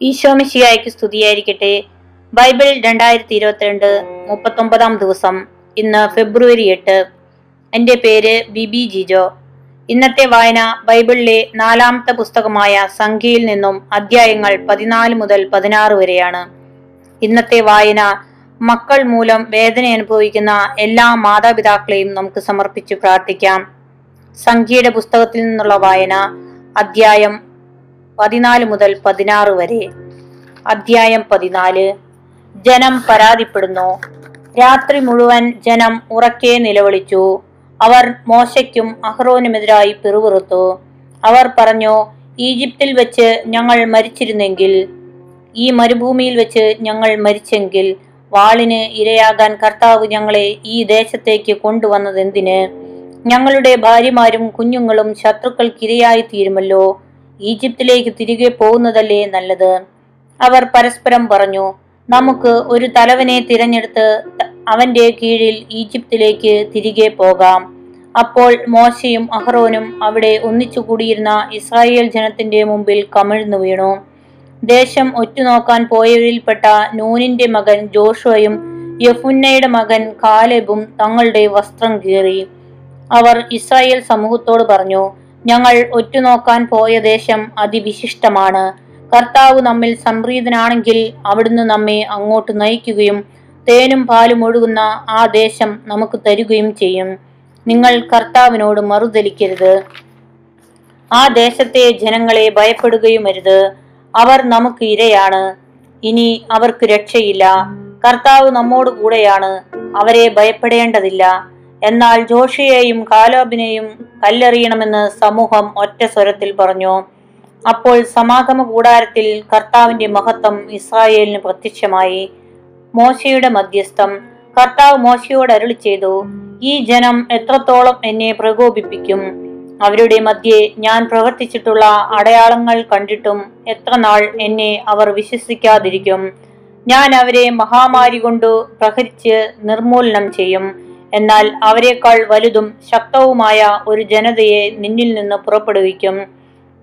ഈശോമിശിയായ്ക്ക് സ്തുതിയായിരിക്കട്ടെ. ബൈബിൾ രണ്ടായിരത്തി ഇരുപത്തിരണ്ട് മുപ്പത്തൊമ്പതാം ദിവസം ഇന്ന് ഫെബ്രുവരി എട്ട്. എന്റെ പേര് ബിബി ജിജോ. ഇന്നത്തെ വായന ബൈബിളിലെ നാലാമത്തെ പുസ്തകമായ സംഖ്യയിൽ നിന്നും അധ്യായങ്ങൾ പതിനാല് മുതൽ പതിനാറ് വരെയാണ്. ഇന്നത്തെ വായന മക്കൾ മൂലം വേദന അനുഭവിക്കുന്ന എല്ലാ മാതാപിതാക്കളെയും നമുക്ക് സമർപ്പിച്ച് പ്രാർത്ഥിക്കാം. സംഖ്യയുടെ പുസ്തകത്തിൽ നിന്നുള്ള വായന അധ്യായം പതിനാല് മുതൽ പതിനാറ് വരെ. അധ്യായം പതിനാല്. ജനം പരാതിപ്പെടുന്നു. രാത്രി മുഴുവൻ ജനം ഉറക്കെ നിലവിളിച്ചു. അവർ മോശയ്ക്കും അഹ്റോനുമെതിരായി പിറുപിറുത്തു. അവർ പറഞ്ഞു ഈജിപ്തിൽ വെച്ച് ഞങ്ങൾ മരിച്ചിരുന്നെങ്കിൽ ഈ മരുഭൂമിയിൽ വെച്ച് ഞങ്ങൾ മരിച്ചെങ്കിൽ വാളിന് ഇരയാകാൻ കർത്താവ് ഞങ്ങളെ ഈ ദേശത്തേക്ക് കൊണ്ടുവന്നതെന്തിന്? ഞങ്ങളുടെ ഭാര്യമാരും കുഞ്ഞുങ്ങളും ശത്രുക്കൾക്കിരയായി തീരുമല്ലോ. ഈജിപ്തിലേക്ക് തിരികെ പോകുന്നതല്ലേ നല്ലത്? അവർ പരസ്പരം പറഞ്ഞു നമുക്ക് ഒരു തലവനെ തിരഞ്ഞെടുത്ത് അവന്റെ കീഴിൽ ഈജിപ്തിലേക്ക് തിരികെ പോകാം. അപ്പോൾ മോശയും അഹ്റോനും അവിടെ ഒന്നിച്ചു കൂടിയിരുന്ന ഇസ്രായേൽ ജനത്തിന്റെ മുമ്പിൽ കമിഴ്ന്നു വീണു. ദേശം ഒറ്റുനോക്കാൻ പോയവരിൽപ്പെട്ട നൂനിന്റെ മകൻ ജോഷുവയും യഫുന്നയുടെ മകൻ കാലെബും തങ്ങളുടെ വസ്ത്രം കീറി. അവർ ഇസ്രായേൽ സമൂഹത്തോട് പറഞ്ഞു ഞങ്ങൾ ഒറ്റുനോക്കാൻ പോയ ദേശം അതിവിശിഷ്ടമാണ്. കർത്താവ് നമ്മിൽ സംപ്രീതനാണെങ്കിൽ അവിടുന്ന് നമ്മെ അങ്ങോട്ട് നയിക്കുകയും തേനും പാലും ഒഴുകുന്ന ആ ദേശം നമുക്ക് തരികയും ചെയ്യും. നിങ്ങൾ കർത്താവിനോട് മറുതലിക്കരുത്. ആ ദേശത്തെ ജനങ്ങളെ ഭയപ്പെടുകയുമരുത് അവർ നമുക്ക് ഇരയാണ്. ഇനി അവർക്ക് രക്ഷയില്ല. കർത്താവ് നമ്മോട് കൂടെയാണ്. അവരെ ഭയപ്പെടേണ്ടതില്ല. എന്നാൽ ജോഷിയെയും കാലോബിനെയും കല്ലെറിയണമെന്ന് സമൂഹം ഒറ്റ സ്വരത്തിൽ പറഞ്ഞു. അപ്പോൾ സമാഗമ കൂടാരത്തിൽ കർത്താവിന്റെ മഹത്വം ഇസ്രായേലിന് പ്രത്യക്ഷമായി. മോശയുടെ മധ്യസ്ഥം കർത്താവ് മോശയോട് അരുളി ചെയ്തു ഈ ജനം എത്രത്തോളം എന്നെ പ്രകോപിപ്പിക്കും? അവരുടെ മധ്യേ ഞാൻ പ്രവർത്തിച്ചിട്ടുള്ള അടയാളങ്ങൾ കണ്ടിട്ടും എത്ര നാൾ എന്നെ അവർ വിശ്വസിക്കാതിരിക്കും? ഞാൻ അവരെ മഹാമാരി കൊണ്ട് പ്രഹരിച്ച് നിർമൂലനം ചെയ്യും. എന്നാൽ അവരെക്കാൾ വലുതും ശക്തവുമായ ഒരു ജനതയെ നിന്നിൽ നിന്ന് പുറപ്പെടുവിക്കും.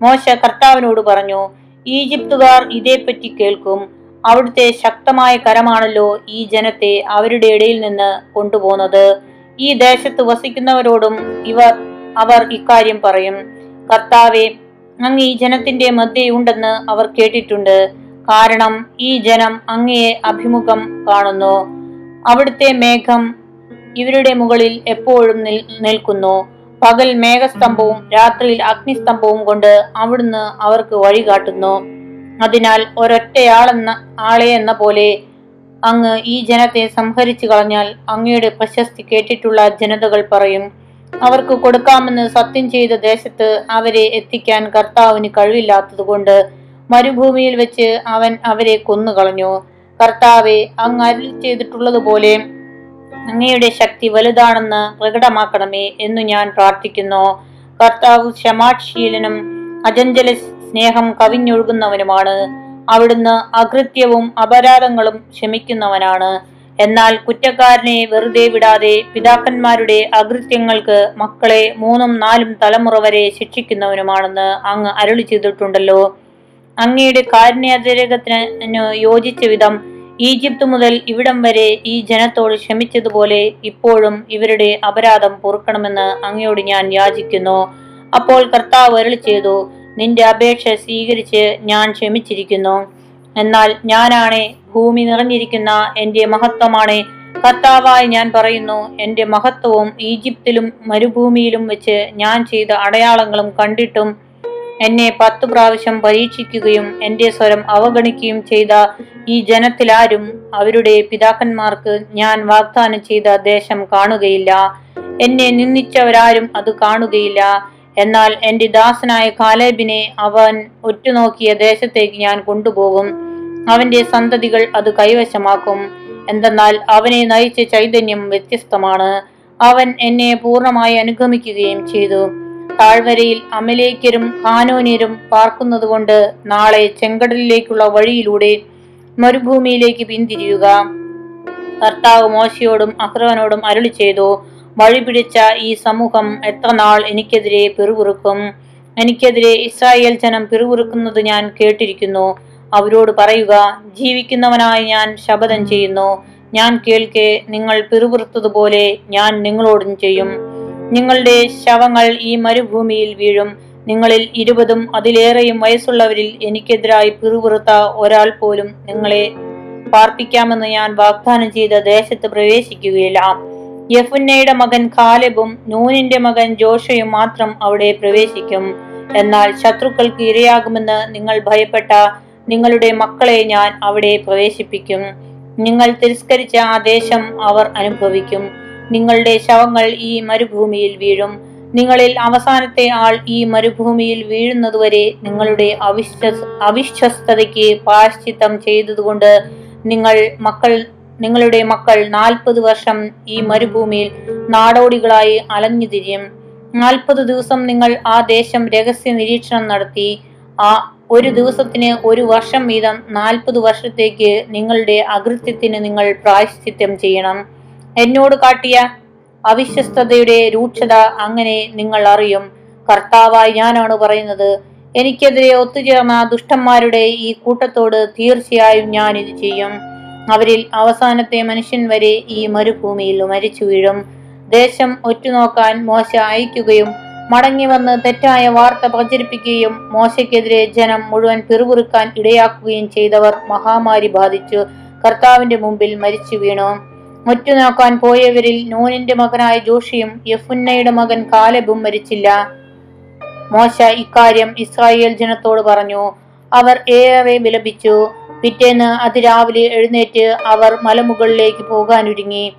മോശ കർത്താവിനോട് പറഞ്ഞു ഈജിപ്തുകാർ ഇതേപ്പറ്റി കേൾക്കും. അവിടുത്തെ ശക്തമായ കരമാണല്ലോ ഈ ജനത്തെ അവരുടെ ഇടയിൽ നിന്ന് കൊണ്ടുപോകുന്നത്. ഈ ദേശത്ത് വസിക്കുന്നവരോടും ഇവർ അവർ ഇക്കാര്യം പറയും. കർത്താവെ അങ്ങ് ഈ ജനത്തിന്റെ മധ്യയുണ്ടെന്ന് അവർ കേട്ടിട്ടുണ്ട്. കാരണം ഈ ജനം അങ്ങയെ അഭിമുഖം കാണുന്നു. അവിടുത്തെ മേഘം ഇവരുടെ മുകളിൽ എപ്പോഴും നിൽ- നിൽക്കുന്നു. പകൽ മേഘസ്തംഭവും രാത്രിയിൽ അഗ്നിസ്തംഭവും കൊണ്ട് അവിടുന്ന് അവർക്ക് വഴി കാട്ടുന്നു. അതിനാൽ ഒരൊറ്റയാളെന്ന ആളെ എന്ന പോലെ അങ്ങ് ഈ ജനത്തെ സംഹരിച്ചു കളഞ്ഞാൽ അങ്ങയുടെ പ്രശസ്തി കേട്ടിട്ടുള്ള ജനതകൾ പറയും അവർക്ക് കൊടുക്കാമെന്ന് സത്യം ചെയ്ത ദേശത്ത് അവരെ എത്തിക്കാൻ കർത്താവിന് കഴിവില്ലാത്തതുകൊണ്ട് മരുഭൂമിയിൽ വെച്ച് അവൻ അവരെ കൊന്നുകളഞ്ഞു. കർത്താവെ അങ്ങ് അരിൽ ചെയ്തിട്ടുള്ളതുപോലെ അങ്ങയുടെ ശക്തി വലുതാണെന്ന് പ്രകടമാക്കണമേ എന്നു ഞാൻ പ്രാർത്ഥിക്കുന്നു. കർത്താവ് ക്ഷമാശീലനും അജഞ്ചല സ്നേഹം കവിഞ്ഞൊഴുകുന്നവനുമാണ്. അവിടുന്ന് അകൃത്യവും അപരാധങ്ങളും ക്ഷമിക്കുന്നവനാണ് എന്നാൽ കുറ്റക്കാരനെ വെറുതെ വിടാതെ പിതാക്കന്മാരുടെ അകൃത്യങ്ങൾക്ക് മക്കളെ മൂന്നും നാലും തലമുറ വരെ ശിക്ഷിക്കുന്നവനുമാണെന്ന് അങ്ങ് അരുളി ചെയ്തിട്ടുണ്ടല്ലോ. അങ്ങയുടെ കാരുണ്യതിരകത്തിന് യോജിച്ച വിധം ഈജിപ്ത് മുതൽ ഇവിടം വരെ ഈ ജനത്തോട് ക്ഷമിച്ചതുപോലെ ഇപ്പോഴും ഇവരുടെ അപരാധം പൊറുക്കണമെന്ന് അങ്ങയോട് ഞാൻ യാചിക്കുന്നു. അപ്പോൾ കർത്താവ് അരളി ചെയ്തു നിന്റെ അപേക്ഷ സ്വീകരിച്ച് ഞാൻ ക്ഷമിച്ചിരിക്കുന്നു. എന്നാൽ ഞാനാണ് ഭൂമി നിറഞ്ഞിരിക്കുന്ന എന്റെ മഹത്വമാണ്. കർത്താവായി ഞാൻ പറയുന്നു എന്റെ മഹത്വവും ഈജിപ്തിലും മരുഭൂമിയിലും വെച്ച് ഞാൻ ചെയ്ത അടയാളങ്ങളും കണ്ടിട്ടും എന്നെ പത്തു പ്രാവശ്യം പരീക്ഷിക്കുകയും എന്റെ സ്വരം അവഗണിക്കുകയും ചെയ്ത ഈ ജനത്തിലാരും അവരുടെ പിതാക്കന്മാർക്ക് ഞാൻ വാഗ്ദാനം ചെയ്ത ദേശം കാണുകയില്ല. എന്നെ നിന്ദിച്ചവരാരും അത് കാണുകയില്ല. എന്നാൽ എന്റെ ദാസനായ കാലേബിനെ അവൻ ഒറ്റുനോക്കിയ ദേശത്തേക്ക് ഞാൻ കൊണ്ടുപോകും. അവന്റെ സന്തതികൾ അത് കൈവശമാക്കും. എന്തെന്നാൽ അവനെ നയിച്ച ചൈതന്യം വ്യത്യസ്തമാണ്. അവൻ എന്നെ പൂർണമായി അനുഗമിക്കുകയും ചെയ്തു. താഴ്വരയിൽ അമലേക്കരും ഹാനോന്യരും പാർക്കുന്നതുകൊണ്ട് നാളെ ചെങ്കടലിലേക്കുള്ള വഴിയിലൂടെ മരുഭൂമിയിലേക്ക് പിന്തിരിയുക. കർത്താവ് മോശയോടും അഹ്റവനോടും അരുളി ചെയ്തു വഴി പിടിച്ച ഈ സമൂഹം എത്ര നാൾ എനിക്കെതിരെ പിറുപിറുക്കും? എനിക്കെതിരെ ഇസ്രായേൽ ജനം പിറുപിറുക്കുന്നത് ഞാൻ കേട്ടിരിക്കുന്നു. അവരോട് പറയുക ജീവിക്കുന്നവനായി ഞാൻ ശപഥം ചെയ്യുന്നു. ഞാൻ കേൾക്കെ നിങ്ങൾ പിറുപിറുത്തതുപോലെ ഞാൻ നിങ്ങളോടും ചെയ്യും. നിങ്ങളുടെ ശവങ്ങൾ ഈ മരുഭൂമിയിൽ വീഴും. നിങ്ങളിൽ ഇരുപതും അതിലേറെയും വയസ്സുള്ളവരിൽ എനിക്കെതിരായി പിറുപിറുത്ത ഒരാൾ പോലും നിങ്ങളെ പാർപ്പിക്കാമെന്ന് ഞാൻ വാഗ്ദാനം ചെയ്ത ദേശത്ത് പ്രവേശിക്കുകയില്ല. യഫുന്നയുടെ മകൻ കാലബും നൂനിന്റെ മകൻ ജോഷയും മാത്രം അവിടെ പ്രവേശിക്കും. എന്നാൽ ശത്രുക്കൾക്ക് ഇരയാകുമെന്ന് നിങ്ങൾ ഭയപ്പെട്ട നിങ്ങളുടെ മക്കളെ ഞാൻ അവിടെ പ്രവേശിപ്പിക്കും. നിങ്ങൾ തിരസ്കരിച്ച ആ ദേശം അവർ അനുഭവിക്കും. നിങ്ങളുടെ ശവങ്ങൾ ഈ മരുഭൂമിയിൽ വീഴും. നിങ്ങളിൽ അവസാനത്തെ ആൾ ഈ മരുഭൂമിയിൽ വീഴുന്നതുവരെ നിങ്ങളുടെ അവിശ്വസ് അവിശ്വസ്തതയ്ക്ക് പാശ്ചിത്തം ചെയ്തതുകൊണ്ട് നിങ്ങൾ മക്കൾ നിങ്ങളുടെ മക്കൾ നാൽപ്പത് വർഷം ഈ മരുഭൂമിയിൽ നാടോടികളായി അലഞ്ഞു തിരിയും. നാൽപ്പത് ദിവസം നിങ്ങൾ ആ ദേശം രഹസ്യ നിരീക്ഷണം നടത്തി. ആ ഒരു ദിവസത്തിന് ഒരു വർഷം വീതം നാൽപ്പത് വർഷത്തേക്ക് നിങ്ങളുടെ അകൃത്യത്തിന് നിങ്ങൾ പ്രായശ്ചിത്യം ചെയ്യണം. എന്നോട് കാട്ടിയ അവിശ്വസ്തയുടെ രൂക്ഷത അങ്ങനെ നിങ്ങൾ അറിയും. കർത്താവായി ഞാനാണ് പറയുന്നത്. എനിക്കെതിരെ ഒത്തുചേർന്ന ദുഷ്ടന്മാരുടെ ഈ കൂട്ടത്തോട് തീർച്ചയായും ഞാൻ ഇത് ചെയ്യും. അവരിൽ അവസാനത്തെ മനുഷ്യൻ വരെ ഈ മരുഭൂമിയിൽ മരിച്ചു വീഴും. ദേശം ഒറ്റുനോക്കാൻ മോശ അയക്കുകയും മടങ്ങി വന്ന് തെറ്റായ വാർത്ത പ്രചരിപ്പിക്കുകയും മോശയ്ക്കെതിരെ ജനം മുഴുവൻ പിറുപിറുക്കാൻ ഇടയാക്കുകയും ചെയ്തവർ മഹാമാരി ബാധിച്ചു. കർത്താവിന്റെ മുമ്പിൽ മരിച്ചു വീണു. ഒറ്റുനോക്കാൻ പോയവരിൽ നൂനിന്റെ മകനായ ജോഷിയും യഫുന്നയുടെ മകൻ കാലബും മരിച്ചില്ല. മോശ ഇക്കാര്യം ഇസ്രായേൽ ജനത്തോട് പറഞ്ഞു. അവർ ഏറെ വിലപിച്ചു. പിറ്റേന്ന് അതിരാവിലെ എഴുന്നേറ്റ് അവർ മലമുകളിലേക്ക് പോകാനൊരുങ്ങി.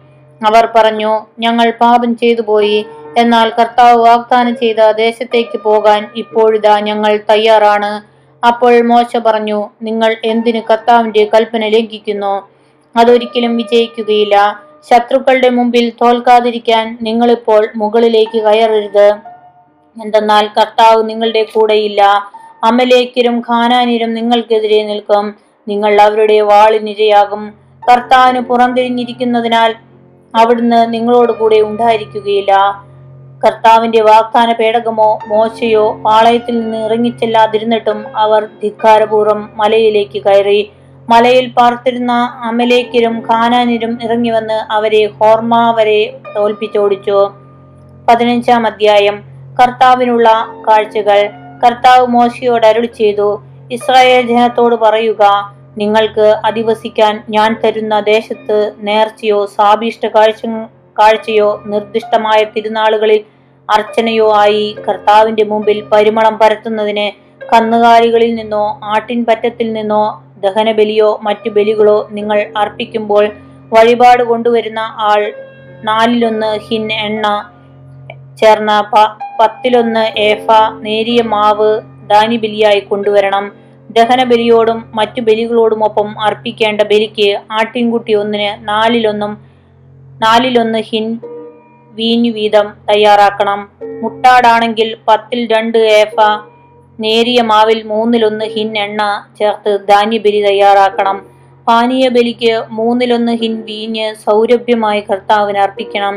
അവർ പറഞ്ഞു ഞങ്ങൾ പാപം ചെയ്തു പോയി. എന്നാൽ കർത്താവ് വാഗ്ദാനം ചെയ്ത ദേശത്തേക്ക് പോകാൻ ഇപ്പോഴിതാ ഞങ്ങൾ തയ്യാറാണ്. അപ്പോൾ മോശ പറഞ്ഞു നിങ്ങൾ എന്തിന് കർത്താവിന്റെ കൽപ്പന ലംഘിക്കുന്നു? അതൊരിക്കലും വിജയിക്കുകയില്ല. ശത്രുക്കളുടെ മുമ്പിൽ തോൽക്കാതിരിക്കാൻ നിങ്ങളിപ്പോൾ മുകളിലേക്ക് കയറരുത്. എന്തെന്നാൽ കർത്താവ് നിങ്ങളുടെ കൂടെയില്ല. അമലേക്കരും ഖാനാനിരും നിങ്ങൾക്കെതിരെ നിൽക്കും. നിങ്ങൾ അവരുടെ വാളിനിരയാകും കർത്താവിന് പുറംതിരിഞ്ഞിരിക്കുന്നതിനാൽ അവിടുന്ന് നിങ്ങളോട് കൂടെ ഉണ്ടായിരിക്കുകയില്ല. കർത്താവിന്റെ വാഗ്ദാന പേടകമോ മോശയോ പാളയത്തിൽ നിന്ന് ഇറങ്ങിച്ചെല്ലാതിരുന്നിട്ടും അവർ ധിക്കാരപൂർവം മലയിലേക്ക് കയറി. മലയിൽ പാർത്തിരുന്ന അമലേക്കരും ഇറങ്ങി വന്ന് അവരെ ഹോർമ വരെ തോൽപ്പിച്ചോടിച്ചു. പതിനഞ്ചാം അധ്യായം. കർത്താവിനുള്ള കാഴ്ചകൾ. കർത്താവ് മോശിയോട് അരുൾ ചെയ്തു ഇസ്രായേൽ ജനത്തോട് പറയുക നിങ്ങൾക്ക് അധിവസിക്കാൻ ഞാൻ തരുന്ന ദേശത്ത് നേർച്ചയോ സാഭീഷ്ട കാഴ്ച കാഴ്ചയോ നിർദ്ദിഷ്ടമായ തിരുനാളുകളിൽ അർച്ചനയോ ആയി കർത്താവിന്റെ മുമ്പിൽ പരിമളം പരത്തുന്നതിന് കന്നുകാലികളിൽ നിന്നോ ആട്ടിൻപറ്റത്തിൽ നിന്നോ ദഹനബലിയോ മറ്റു ബലികളോ നിങ്ങൾ അർപ്പിക്കുമ്പോൾ വഴിപാട് കൊണ്ടുവരുന്ന ആൾ നാലിലൊന്ന് ഹിൻ എണ്ണ ചേർന്ന പ- പത്തിലൊന്ന് ഏഫ നേരിയ മാവ് ദാനിബലിയായി കൊണ്ടുവരണം. ദഹനബലിയോടും മറ്റു ബലികളോടുമൊപ്പം അർപ്പിക്കേണ്ട ബലിക്ക് ആട്ടിൻകുട്ടി ഒന്നിന് നാലിലൊന്നും നാലിലൊന്ന് ഹിൻ വീഞ്ഞു വീതം തയ്യാറാക്കണം. മുട്ടാടാണെങ്കിൽ പത്തിൽ രണ്ട് ഏഫ നേരിയ മാവിൽ മൂന്നിലൊന്ന് ഹിൻ എണ്ണ ചേർത്ത് ധാന്യബലി തയ്യാറാക്കണം. പാനീയ ബലിക്ക് മൂന്നിലൊന്ന് ഹിൻ വീഞ്ഞ് സൗരഭ്യമായി കർത്താവിന് അർപ്പിക്കണം.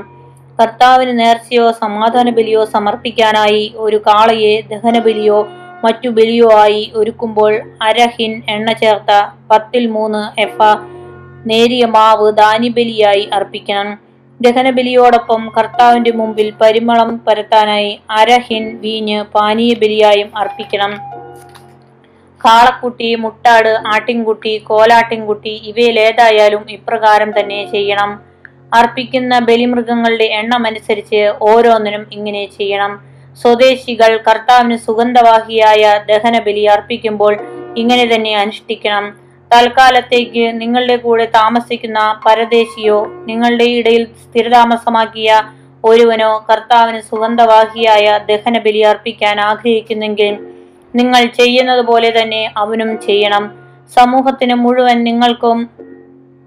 കർത്താവിന് നേർച്ചയോ സമാധാന ബലിയോ സമർപ്പിക്കാനായി ഒരു കാളയെ ദഹനബലിയോ മറ്റു ബലിയോ ആയി ഒരുക്കുമ്പോൾ അരഹിൻ എണ്ണ ചേർത്ത പത്തിൽ മൂന്ന് എഫ നേരിയ മാവ് ദാനിബലിയായി അർപ്പിക്കണം. ദഹനബലിയോടൊപ്പം കർത്താവിന്റെ മുമ്പിൽ പരിമളം പരത്താനായി അരഹിൻ വീഞ്ഞ് പാനീയ ബലിയായും അർപ്പിക്കണം. കാളക്കുട്ടി മുട്ടാട് ആട്ടിൻകുട്ടി കോലാട്ടിൻകുട്ടി ഇവയിലേതായാലും ഇപ്രകാരം തന്നെ ചെയ്യണം. അർപ്പിക്കുന്ന ബലിമൃഗങ്ങളുടെ എണ്ണമനുസരിച്ച് ഓരോന്നിനും ഇങ്ങനെ ചെയ്യണം. സ്വദേശികൾ കർത്താവിന് സുഗന്ധവാഹിയായ ദഹനബലി അർപ്പിക്കുമ്പോൾ ഇങ്ങനെ തന്നെ അനുഷ്ഠിക്കണം. തൽക്കാലത്തേക്ക് നിങ്ങളുടെ കൂടെ താമസിക്കുന്ന പരദേശിയോ നിങ്ങളുടെ ഇടയിൽ സ്ഥിരതാമസമാക്കിയ ഒരുവനോ കർത്താവിന് സുഗന്ധവാഹിയായ ദഹന ബലി അർപ്പിക്കാൻ ആഗ്രഹിക്കുന്നെങ്കിൽ നിങ്ങൾ ചെയ്യുന്നത് പോലെ തന്നെ അവനും ചെയ്യണം. സമൂഹത്തിന് മുഴുവൻ നിങ്ങൾക്കും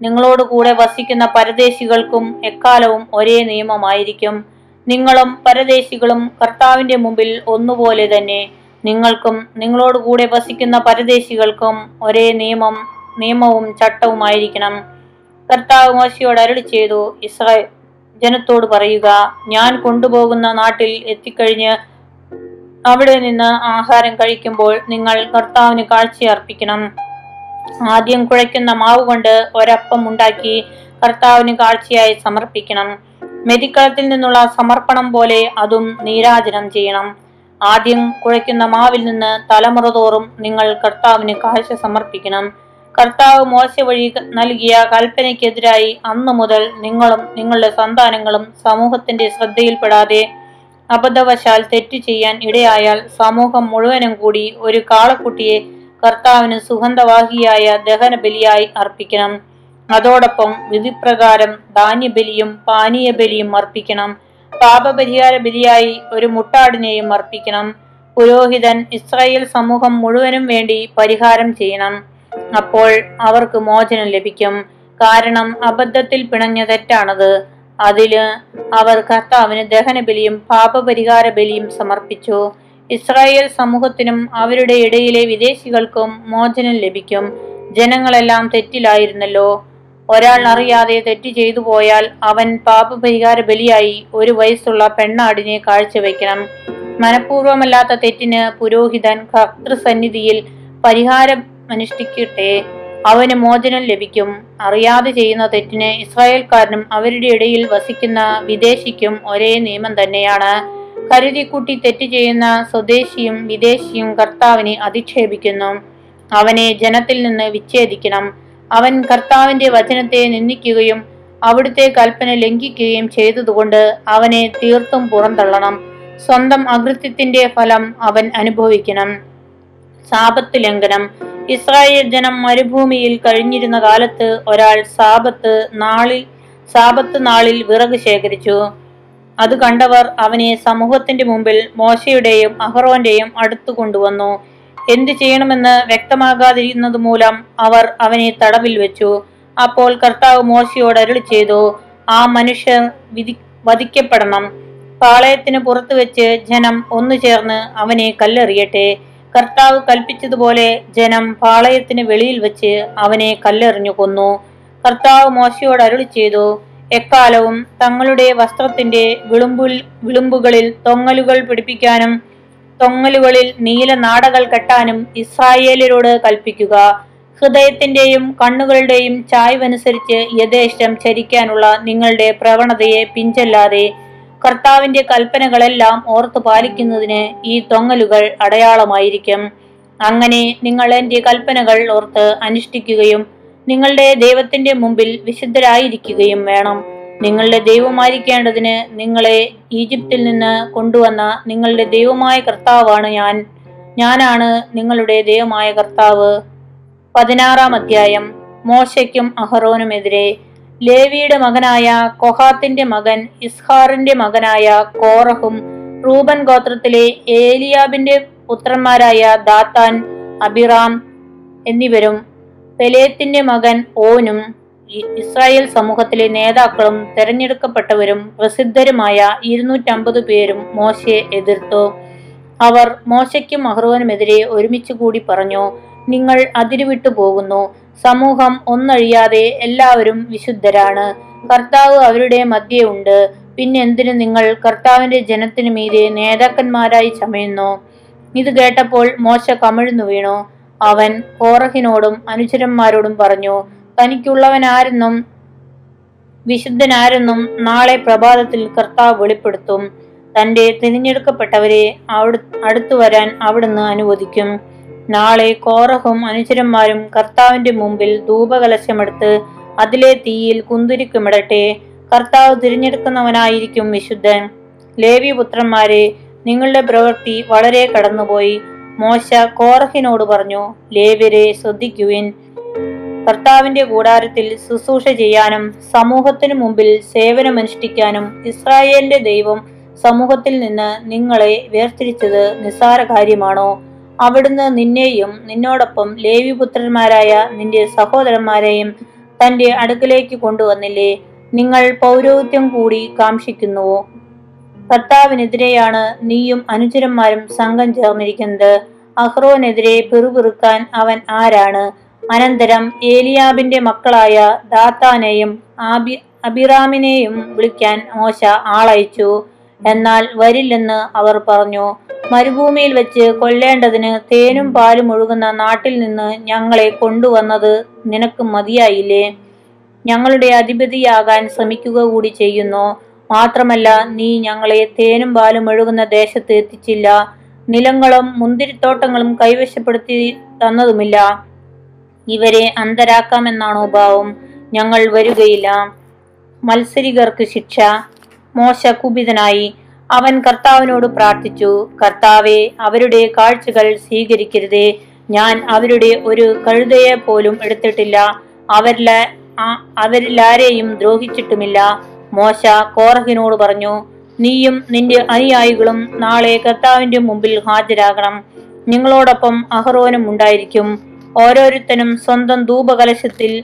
നിങ്ങളോട് കൂടെ വസിക്കുന്ന പരദേശികൾക്കും എക്കാലവും ഒരേ നിയമമായിരിക്കും. നിങ്ങളും പരദേശികളും കർത്താവിന്റെ മുമ്പിൽ ഒന്നുപോലെ തന്നെ നിങ്ങൾക്കും നിങ്ങളോട് കൂടെ വസിക്കുന്ന പരദേശികൾക്കും ഒരേ നിയമം നിയമവും ചട്ടവുമായിരിക്കണം. കർത്താവ് മോശയോട് അരുളി ചെയ്തു ഇസ്രായേൽ ജനത്തോട് പറയുക ഞാൻ കൊണ്ടുപോകുന്ന നാട്ടിൽ എത്തിക്കഴിഞ്ഞ് അവിടെ നിന്ന് ആഹാരം കഴിക്കുമ്പോൾ നിങ്ങൾ കർത്താവിന് കാഴ്ചയർപ്പിക്കണം. ആദ്യം കുഴയ്ക്കുന്ന മാവ് കൊണ്ട് ഒരപ്പം ഉണ്ടാക്കി കർത്താവിന് കാഴ്ചയായി സമർപ്പിക്കണം. മെതിക്കളത്തിൽ നിന്നുള്ള സമർപ്പണം പോലെ അതും നീരാജനം ചെയ്യണം. ആദ്യം കുഴയ്ക്കുന്ന മാവിൽ നിന്ന് തലമുറ തോറും നിങ്ങൾ കർത്താവിന് കാഴ്ച സമർപ്പിക്കണം. കർത്താവ് മോശ വഴി നൽകിയ കൽപ്പനയ്ക്കെതിരായി അന്നു മുതൽ നിങ്ങളും നിങ്ങളുടെ സന്താനങ്ങളും സമൂഹത്തിന്റെ ശ്രദ്ധയിൽപ്പെടാതെ അബദ്ധവശാൽ തെറ്റ് ചെയ്യാൻ ഇടയായാൽ സമൂഹം മുഴുവനും കൂടി ഒരു കാളക്കുട്ടിയെ കർത്താവിന് സുഗന്ധവാഹിയായ ദഹന ബലിയായി അർപ്പിക്കണം. അതോടൊപ്പം വിധിപ്രകാരം ധാന്യബലിയും പാനീയ ബലിയും അർപ്പിക്കണം. പാപപരിഹാര ബലിയായി ഒരു മുട്ടാടിനെയും അർപ്പിക്കണം. പുരോഹിതൻ ഇസ്രായേൽ സമൂഹം മുഴുവനും വേണ്ടി പരിഹാരം ചെയ്യണം. അപ്പോൾ അവർക്ക് മോചനം ലഭിക്കും. കാരണം അബദ്ധത്തിൽ പിണഞ്ഞ തെറ്റാണത്. അതിൽ അവർ കർത്താവിന് ദഹനബലിയും പാപപരിഹാര ബലിയും സമർപ്പിച്ചു. ഇസ്രായേൽ സമൂഹത്തിനും അവരുടെ ഇടയിലെ വിദേശികൾക്കും മോചനം ലഭിക്കും. ജനങ്ങളെല്ലാം തെറ്റിലായിരുന്നല്ലോ. ഒരാൾ അറിയാതെ തെറ്റ് ചെയ്തു പോയാൽ അവൻ പാപപരിഹാര ബലിയായി ഒരു വയസ്സുള്ള പെണ്ണാടിനെ കാഴ്ചവെക്കണം മനഃപൂർവമല്ലാത്ത തെറ്റിന് പുരോഹിതൻ കർത്തൃസന്നിധിയിൽ പരിഹാരം അനുഷ്ഠിക്കട്ടെ. അവന് മോചനം ലഭിക്കും. അറിയാതെ ചെയ്യുന്ന തെറ്റിന് ഇസ്രായേൽക്കാരനും അവരുടെ ഇടയിൽ വസിക്കുന്ന വിദേശിക്കും ഒരേ നിയമം തന്നെയാണ്. കരുതിക്കുട്ടി തെറ്റ് ചെയ്യുന്ന സ്വദേശിയും വിദേശിയും കർത്താവിനെ അധിക്ഷേപിക്കുന്നു. അവനെ ജനത്തിൽ നിന്ന് വിച്ഛേദിക്കണം. അവൻ കർത്താവിന്റെ വചനത്തെ നിന്ദിക്കുകയും അവിടുത്തെ കൽപ്പന ലംഘിക്കുകയും ചെയ്തതുകൊണ്ട് അവനെ തീർത്തും പുറന്തള്ളണം. സ്വന്തം അകൃത്യത്തിന്റെ ഫലം അവൻ അനുഭവിക്കണം. സാപത്ത് ലംഘനം. ഇസ്രായേൽ ജനം മരുഭൂമിയിൽ കഴിഞ്ഞിരുന്ന കാലത്ത് ഒരാൾ സാപത്ത് നാളിൽ സാപത്ത് നാളിൽ വിറക് ശേഖരിച്ചു. അത് കണ്ടവർ അവനെ സമൂഹത്തിന്റെ മുമ്പിൽ മോശയുടെയും അഹറോന്റെയും അടുത്തു കൊണ്ടുവന്നു. എന്തു ചെയ്യണമെന്ന് വ്യക്തമാകാതിരുന്നത് മൂലം അവർ അവനെ തടവിൽ വെച്ചു. അപ്പോൾ കർത്താവ് മോശയോട് അരുളി ചെയ്തു ആ മനുഷ്യർ വിധി വധിക്കപ്പെടണം. പാളയത്തിന് പുറത്തു വെച്ച് ജനം ഒന്നു ചേർന്ന് അവനെ കല്ലെറിയട്ടെ. കർത്താവ് കൽപ്പിച്ചതുപോലെ ജനം പാളയത്തിന് വെളിയിൽ വെച്ച് അവനെ കല്ലെറിഞ്ഞു കൊന്നു. കർത്താവ് മോശയോട് അരുളി ചെയ്തു എക്കാലവും തങ്ങളുടെ വസ്ത്രത്തിന്റെ വിളുമ്പിൽ വിളുമ്പുകളിൽ തൊങ്ങലുകൾ പിടിപ്പിക്കാനും തൊങ്ങലുകളിൽ നീല നാടകൾ കെട്ടാനും ഇസ്രായേലിനോട് കൽപ്പിക്കുക. ഹൃദയത്തിന്റെയും കണ്ണുകളുടെയും ചായ്വനുസരിച്ച് യഥേഷ്ടം ചരിക്കാനുള്ള നിങ്ങളുടെ പ്രവണതയെ പിഞ്ചല്ലാതെ കർത്താവിന്റെ കൽപ്പനകളെല്ലാം ഓർത്തു പാലിക്കുന്നതിന് ഈ തൊങ്ങലുകൾ അടയാളമായിരിക്കും. അങ്ങനെ നിങ്ങൾ എന്റെ കൽപ്പനകൾ ഓർത്ത് അനുഷ്ഠിക്കുകയും നിങ്ങളുടെ ദൈവത്തിന്റെ മുമ്പിൽ വിശുദ്ധരായിരിക്കുകയും വേണം. നിങ്ങളുടെ ദൈവമായിരിക്കേണ്ടതിന് നിങ്ങളെ ഈജിപ്തിൽ നിന്ന് കൊണ്ടുവന്ന നിങ്ങളുടെ ദൈവമായ കർത്താവാണ് ഞാൻ. ഞാനാണ് നിങ്ങളുടെ ദൈവമായ കർത്താവ്. പതിനാറാം അധ്യായം. മോശയ്ക്കും അഹറോനുമെതിരെ ലേവിയുടെ മകനായ കൊഹാത്തിന്റെ മകൻ ഇസ്ഹാറിന്റെ മകനായ കോറഹും റൂബൻ ഗോത്രത്തിലെ ഏലിയാബിന്റെ പുത്രന്മാരായ ദാത്താൻ അബിറാം എന്നിവരും. പെലേത്തിന്റെ മകൻ ഓനും ഇസ്രായേൽ സമൂഹത്തിലെ നേതാക്കളും തെരഞ്ഞെടുക്കപ്പെട്ടവരും പ്രസിദ്ധരുമായ ഇരുന്നൂറ്റമ്പത് പേരും മോശയെ എതിർത്തു. അവർ മോശയ്ക്കും അഹ്റോനുമെതിരെ ഒരുമിച്ച് കൂടി പറഞ്ഞു നിങ്ങൾ അതിരുവിട്ടു പോകുന്നു. സമൂഹം ഒന്നഴിയാതെ എല്ലാവരും വിശുദ്ധരാണ്. കർത്താവ് അവരുടെ മധ്യേ ഉണ്ട്. പിന്നെന്തിനു നിങ്ങൾ കർത്താവിന്റെ ജനത്തിനു മീതെ നേതാക്കന്മാരായി ചമയുന്നു ഇത് കേട്ടപ്പോൾ മോശ കമിഴ്ന്നു വീണു. അവൻ കോറഹിനോടും അനുചരന്മാരോടും പറഞ്ഞു തനിക്കുള്ളവനാരെന്നും വിശുദ്ധനാരെന്നും നാളെ പ്രഭാതത്തിൽ കർത്താവ് വെളിപ്പെടുത്തും. തന്റെ തിരഞ്ഞെടുക്കപ്പെട്ടവരെ അടുത്തു വരാൻ അവിടുന്ന് അനുവദിക്കും. നാളെ കോറഹും അനുചരന്മാരും കർത്താവിന്റെ മുമ്പിൽ ധൂപകലശമെടുത്ത് അതിലെ തീയിൽ കുന്തിരിക്കുമിടട്ടെ. കർത്താവ് തിരഞ്ഞെടുക്കുന്നവനായിരിക്കും വിശുദ്ധൻ. ലേവി പുത്രന്മാരെ നിങ്ങളുടെ പ്രവൃത്തി വളരെ കടന്നുപോയി. മോശ കോറഹിനോട് പറഞ്ഞു ലേവ്യരെ ശ്രദ്ധിക്കുവിൻ. കർത്താവിന്റെ കൂടാരത്തിൽ ശുശ്രൂഷ ചെയ്യാനും സമൂഹത്തിനു മുമ്പിൽ സേവനമനുഷ്ഠിക്കാനും ഇസ്രായേലിന്റെ ദൈവം സമൂഹത്തിൽ നിന്ന് നിങ്ങളെ വേർതിരിച്ചത് നിസ്സാര കാര്യമാണോ? അവിടുന്ന് നിന്നെയും നിന്നോടൊപ്പം ലേവിപുത്രന്മാരായ നിന്റെ സഹോദരന്മാരെയും തന്റെ അടുക്കലേക്ക് കൊണ്ടുവന്നില്ലേ? നിങ്ങൾ പൗരോഹിത്യം കൂടി കാക്ഷിക്കുന്നുവോ കർത്താവിനെതിരെയാണ് നീയും അനുചരന്മാരും സംഘം ചേർന്നിരിക്കുന്നത്. അഹ്റോനെതിരെ പിറുപിറുക്കാൻ അവൻ ആരാണ്? അനന്തരം ഏലിയാബിന്റെ മക്കളായ ദാത്താനെയും ആബി അബിറാമിനെയും വിളിക്കാൻ മോശ ആളയച്ചു. എന്നാൽ വരില്ലെന്ന് അവർ പറഞ്ഞു മരുഭൂമിയിൽ വെച്ച് കൊല്ലേണ്ടതിന് തേനും പാലും ഒഴുകുന്ന നാട്ടിൽ നിന്ന് ഞങ്ങളെ കൊണ്ടുവന്നത് നിനക്ക് മതിയായില്ലേ? ഞങ്ങളുടെ അധിപതിയാകാൻ ശ്രമിക്കുക കൂടി ചെയ്യുന്നു. മാത്രമല്ല നീ ഞങ്ങളെ തേനും പാലും ഒഴുകുന്ന ദേശത്ത് എത്തിച്ചില്ല. നിലങ്ങളും മുന്തിരിത്തോട്ടങ്ങളും കൈവശപ്പെടുത്തി തന്നതുമില്ല. ഇവരെ അന്തരാക്കാമെന്നാണോ ഭാവം ഞങ്ങൾ വരികയില്ല. മത്സരികർക്ക് ശിക്ഷ. മോശ കുപിതനായി അവൻ കർത്താവിനോട് പ്രാർത്ഥിച്ചു. കർത്താവെ അവരുടെ കാഴ്ചകൾ സ്വീകരിക്കരുതേ. ഞാൻ അവരുടെ ഒരു കഴുതയെ പോലും എടുത്തിട്ടില്ല. അവരില അവരിലാരെയും ദ്രോഹിച്ചിട്ടുമില്ല. മോശ കോറഹിനോട് പറഞ്ഞു നീയും നിന്റെ അനുയായികളും നാളെ കർത്താവിന്റെ മുമ്പിൽ ഹാജരാകണം. നിങ്ങളോടൊപ്പം അഹറോനും ഉണ്ടായിരിക്കും. ഓരോരുത്തനും സ്വന്തം ധൂപകലശത്തിൽ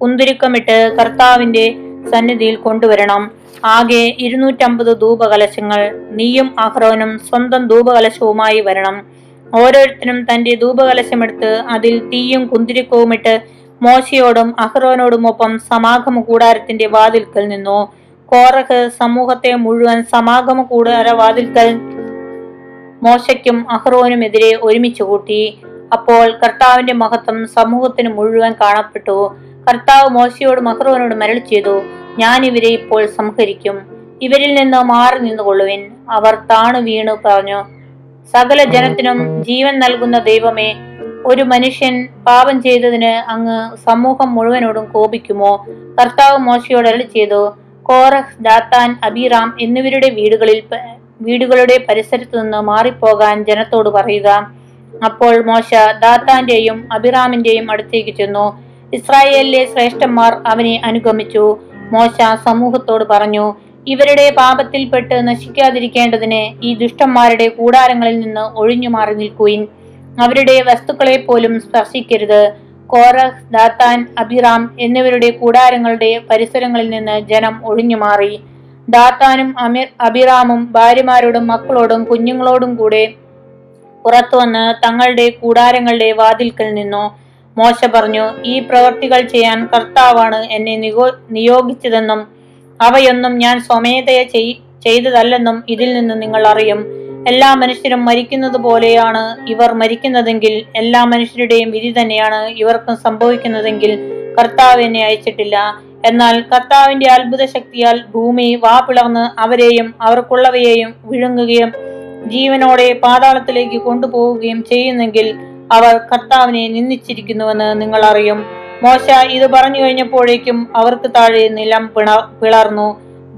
കുന്തിരിക്കമിട്ട് കർത്താവിന്റെ സന്നിധിയിൽ കൊണ്ടുവരണം. ആകെ ഇരുന്നൂറ്റമ്പത് ധൂപകലശങ്ങൾ നീയും അഹ്റോനും സ്വന്തം ധൂപകലശവുമായി വരണം. ഓരോരുത്തരും തന്റെ ധൂപകലശമെടുത്ത് അതിൽ തീയും കുന്തിരിക്കവുമിട്ട് മോശയോടും അഹ്റോനോടുമൊപ്പം സമാഗമ കൂടാരത്തിന്റെ വാതിൽക്കൽ നിന്നു. കോറഹ് സമൂഹത്തെ മുഴുവൻ സമാഗമ കൂടാര വാതിൽക്കൽ മോശയ്ക്കും അഹ്റോനുമെതിരെ ഒരുമിച്ച് കൂട്ടി. അപ്പോൾ കർത്താവിന്റെ മഹത്വം സമൂഹത്തിന് മുഴുവൻ കാണപ്പെട്ടു. കർത്താവ് മോശയോട് മഹ്റോനോട് മരൾ ചെയ്തു ഞാൻ ഇവരെ ഇപ്പോൾ സംഹരിക്കും. ഇവരിൽ നിന്ന് മാറി നിന്നുകൊള്ളുവിൻ. അവർ താണു വീണു പറഞ്ഞു സകല ജനത്തിനും ജീവൻ നൽകുന്ന ദൈവമേ ഒരു മനുഷ്യൻ പാപം ചെയ്തതിന് അങ്ങ് സമൂഹം മുഴുവനോടും കോപിക്കുമോ? കർത്താവ് മോശയോട് അരളി ചെയ്തു കോറഹ് ദാത്താൻ അബിറാം എന്നിവരുടെ വീടുകളിൽ വീടുകളുടെ പരിസരത്തു നിന്ന് മാറിപ്പോകാൻ ജനത്തോട് പറയുക. അപ്പോൾ മോശ ദാത്താന്റെയും അബിറാമിന്റെയും അടുത്തേക്ക് ചെന്നു. ഇസ്രായേലിലെ ശ്രേഷ്ഠന്മാർ അവനെ അനുഗമിച്ചു. മോശ സമൂഹത്തോട് പറഞ്ഞു ഇവരുടെ പാപത്തിൽപ്പെട്ട് നശിക്കാതിരിക്കേണ്ടതിന് ഈ ദുഷ്ടന്മാരുടെ കൂടാരങ്ങളിൽ നിന്ന് ഒഴിഞ്ഞു മാറി നിൽക്കുവിൻ. അവരുടെ വസ്തുക്കളെ പോലും സ്പർശിക്കരുത്. കോറഹ് ദാത്താൻ അബിറാം എന്നിവരുടെ കൂടാരങ്ങളുടെ പരിസരങ്ങളിൽ നിന്ന് ജനം ഒഴിഞ്ഞു മാറി. ദാത്താനും അമിർ അബിറാമും ഭാര്യമാരോടും മക്കളോടും കുഞ്ഞുങ്ങളോടും കൂടെ പുറത്തു വന്ന് തങ്ങളുടെ കൂടാരങ്ങളുടെ വാതിൽക്കൽ നിന്നു. മോശ പറഞ്ഞു ഈ പ്രവർത്തികൾ ചെയ്യാൻ കർത്താവാണ് എന്നെ നിയോഗിച്ചതെന്നും അവയൊന്നും ഞാൻ സ്വമേധയ ചെയ് ചെയ്തതല്ലെന്നും ഇതിൽ നിന്ന് നിങ്ങൾ അറിയും. എല്ലാ മനുഷ്യരും മരിക്കുന്നത് പോലെയാണ് ഇവർ മരിക്കുന്നതെങ്കിൽ എല്ലാ മനുഷ്യരുടെയും വിധി തന്നെയാണ് ഇവർക്കും സംഭവിക്കുന്നതെങ്കിൽ കർത്താവ് എന്നെ അയച്ചിട്ടില്ല. എന്നാൽ കർത്താവിന്റെ അത്ഭുത ശക്തിയാൽ ഭൂമി വാ പിളർന്ന് അവരെയും അവർക്കുള്ളവയെയും വിഴുങ്ങുകയും ജീവനോടെ പാതാളത്തിലേക്ക് കൊണ്ടുപോവുകയും ചെയ്യുന്നെങ്കിൽ അവർ കർത്താവിനെ നിന്ദിച്ചിരിക്കുന്നുവെന്ന് നിങ്ങൾ അറിയും. മോശ ഇത് പറഞ്ഞു കഴിഞ്ഞപ്പോഴേക്കും അവർക്ക് താഴെ നിലം പിണ പിളർന്നു.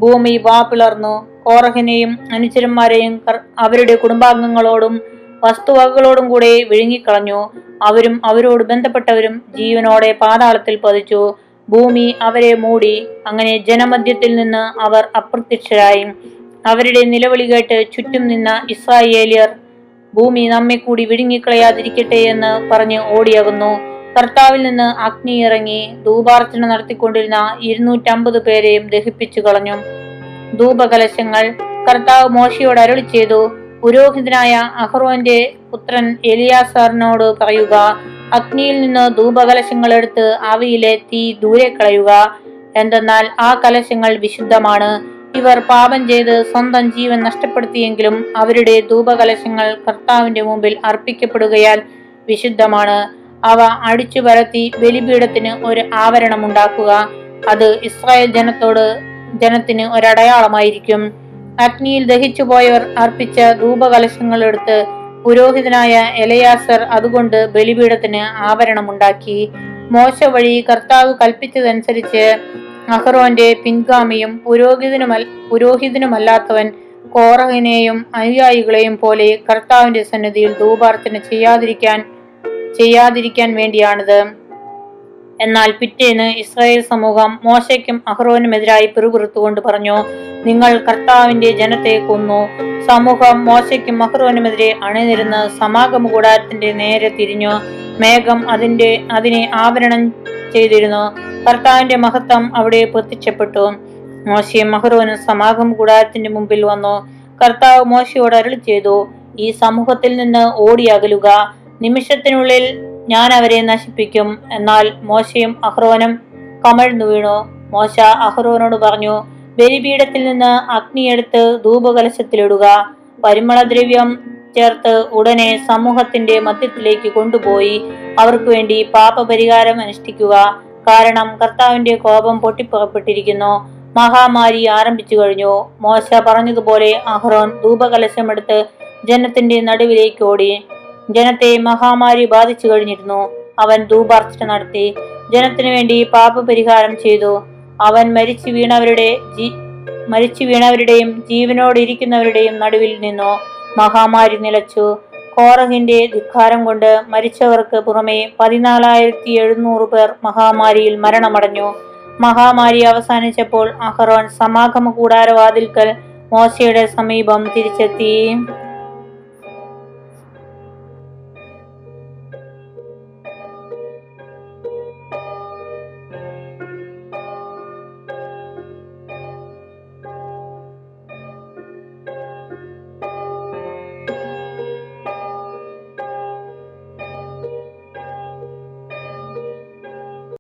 ഭൂമി വാ പിളർന്നു. കോറഹിനെയും അനുചരന്മാരെയും അവരുടെ കുടുംബാംഗങ്ങളോടും വസ്തുവകകളോടും കൂടെ വിഴുങ്ങിക്കളഞ്ഞു. അവരും അവരോട് ബന്ധപ്പെട്ടവരും ജീവനോടെ പാതാളത്തിൽ പതിച്ചു. ഭൂമി അവരെ മൂടി. അങ്ങനെ ജനമധ്യത്തിൽ നിന്ന് അവർ അപ്രത്യക്ഷരായി. അവരുടെ നിലവിളി കേട്ട് ചുറ്റും നിന്ന ഇസ്രായേലിയർ ഭൂമി നമ്മെ കൂടി വിഴുങ്ങിക്കളയാതിരിക്കട്ടെ എന്ന് പറഞ്ഞ് ഓടിയകുന്നു. കർത്താവിൽ നിന്ന് അഗ്നി ഇറങ്ങി ധൂപാർച്ചന നടത്തിക്കൊണ്ടിരുന്ന ഇരുന്നൂറ്റമ്പത് പേരെയും ദഹിപ്പിച്ചു കളഞ്ഞു. ധൂപകലശങ്ങൾ കർത്താവ് മോശയോട് അരുളി ചെയ്തു. പുരോഹിതനായ അഹ്റോന്റെ പുത്രൻ എലിയാസാറിനോട് പറയുക അഗ്നിയിൽ നിന്ന് ധൂപകലശങ്ങൾ എടുത്ത് അവയിലെ തീ ദൂരെ കളയുക. എന്തെന്നാൽ ആ കലശങ്ങൾ വിശുദ്ധമാണ്. ഇവർ പാപം ചെയ്ത് സ്വന്തം ജീവൻ നഷ്ടപ്പെടുത്തിയെങ്കിലും അവരുടെ ധൂപകലശങ്ങൾ കർത്താവിന്റെ മുമ്പിൽ അർപ്പിക്കപ്പെടുകയാൽ വിശുദ്ധമാണ്. അവ അടിച്ചു പരത്തി ബലിപീഠത്തിന് ഒരു ആവരണമുണ്ടാക്കുക അത് ഇസ്രായേൽ ജനത്തോട് ജനത്തിന് ഒരടയാളമായിരിക്കും. അഗ്നിയിൽ ദഹിച്ചു പോയവർ അർപ്പിച്ച ധൂപകലശങ്ങൾ എടുത്ത് പുരോഹിതനായ എലയാസർ അതുകൊണ്ട് ബലിപീഠത്തിന് ആവരണമുണ്ടാക്കി മോശ വഴി കർത്താവ് കൽപ്പിച്ചതനുസരിച്ച് അഹ്റോന്റെ പിൻഗാമിയും പുരോഹിതനുമൽ പുരോഹിതനുമല്ലാത്തവൻ കോറഹിനെയും അനുയായികളെയും പോലെ കർത്താവിന്റെ സന്നിധിയിൽ ധൂപാർച്ചന ചെയ്യാതിരിക്കാൻ ചെയ്യാതിരിക്കാൻ വേണ്ടിയാണിത്. എന്നാൽ പിറ്റേന്ന് ഇസ്രായേൽ സമൂഹം മോശയ്ക്കും അഹ്റോനുമെതിരായി പിറുപിറുത്തുകൊണ്ട് പറഞ്ഞു നിങ്ങൾ കർത്താവിന്റെ ജനത്തെ കൊന്നു. സമൂഹം മോശയ്ക്കും അഹ്റോനുമെതിരെ അണിനിരുന്ന് സമാഗമ കൂടാരത്തിന്റെ നേരെ തിരിഞ്ഞു. മേഘം അതിന്റെ അതിനെ ആവരണം ചെയ്തിരുന്നു. കർത്താവിന്റെ മഹത്വം അവിടെ പ്രത്യക്ഷപ്പെട്ടു. മോശയും അഹ്റോനും സമാഗമ കൂടാരത്തിന്റെ മുമ്പിൽ വന്നു. കർത്താവ് മോശയോട് അരുളി ചെയ്തു ഈ സമൂഹത്തിൽ നിന്ന് ഓടിയകലുക നിമിഷത്തിനുള്ളിൽ ഞാൻ അവരെ നശിപ്പിക്കും. എന്നാൽ മോശയും അഹ്റോനും കമഴ്ന്നു വീണു. മോശ അഹ്റോനോട് പറഞ്ഞു ബലിപീഠത്തിൽ നിന്ന് അഗ്നിയെടുത്ത് ധൂപകലശത്തിലിടുക. പരിമളദ്രവ്യം ചേർത്ത് ഉടനെ സമൂഹത്തിന്റെ മധ്യത്തിലേക്ക് കൊണ്ടുപോയി അവർക്ക് വേണ്ടി പാപപരിഹാരം അനുഷ്ഠിക്കുക. കാരണം കർത്താവിന്റെ കോപം പൊട്ടിപ്പുറപ്പെട്ടിരിക്കുന്നു. മഹാമാരി ആരംഭിച്ചു കഴിഞ്ഞു. മോശ പറഞ്ഞതുപോലെ അഹ്റോൻ ധൂപകലശമെടുത്ത് ജനത്തിന്റെ നടുവിലേക്ക് ഓടി. ജനത്തെ മഹാമാരി ബാധിച്ചു കഴിഞ്ഞിരുന്നു. അവൻ ധൂപാർച്ചന നടത്തി ജനത്തിനു വേണ്ടി പാപപരിഹാരം ചെയ്തു. അവൻ മരിച്ചു വീണവരുടെ ജീ മരിച്ചു വീണവരുടെയും ജീവനോടിരിക്കുന്നവരുടെയും നടുവിൽ നിന്നു. മഹാമാരി നിലച്ചു. കോറഹിന്റെ ധിക്കാരം കൊണ്ട് മരിച്ചവർക്ക് പുറമെ പതിനാലായിരത്തി എഴുന്നൂറ് പേർ മഹാമാരിയിൽ മരണമടഞ്ഞു. മഹാമാരി അവസാനിച്ചപ്പോൾ അഹ്റോൻ സമാഗമ കൂടാരവാതിൽക്കൽ മോശയുടെ സമീപം തിരിച്ചെത്തി.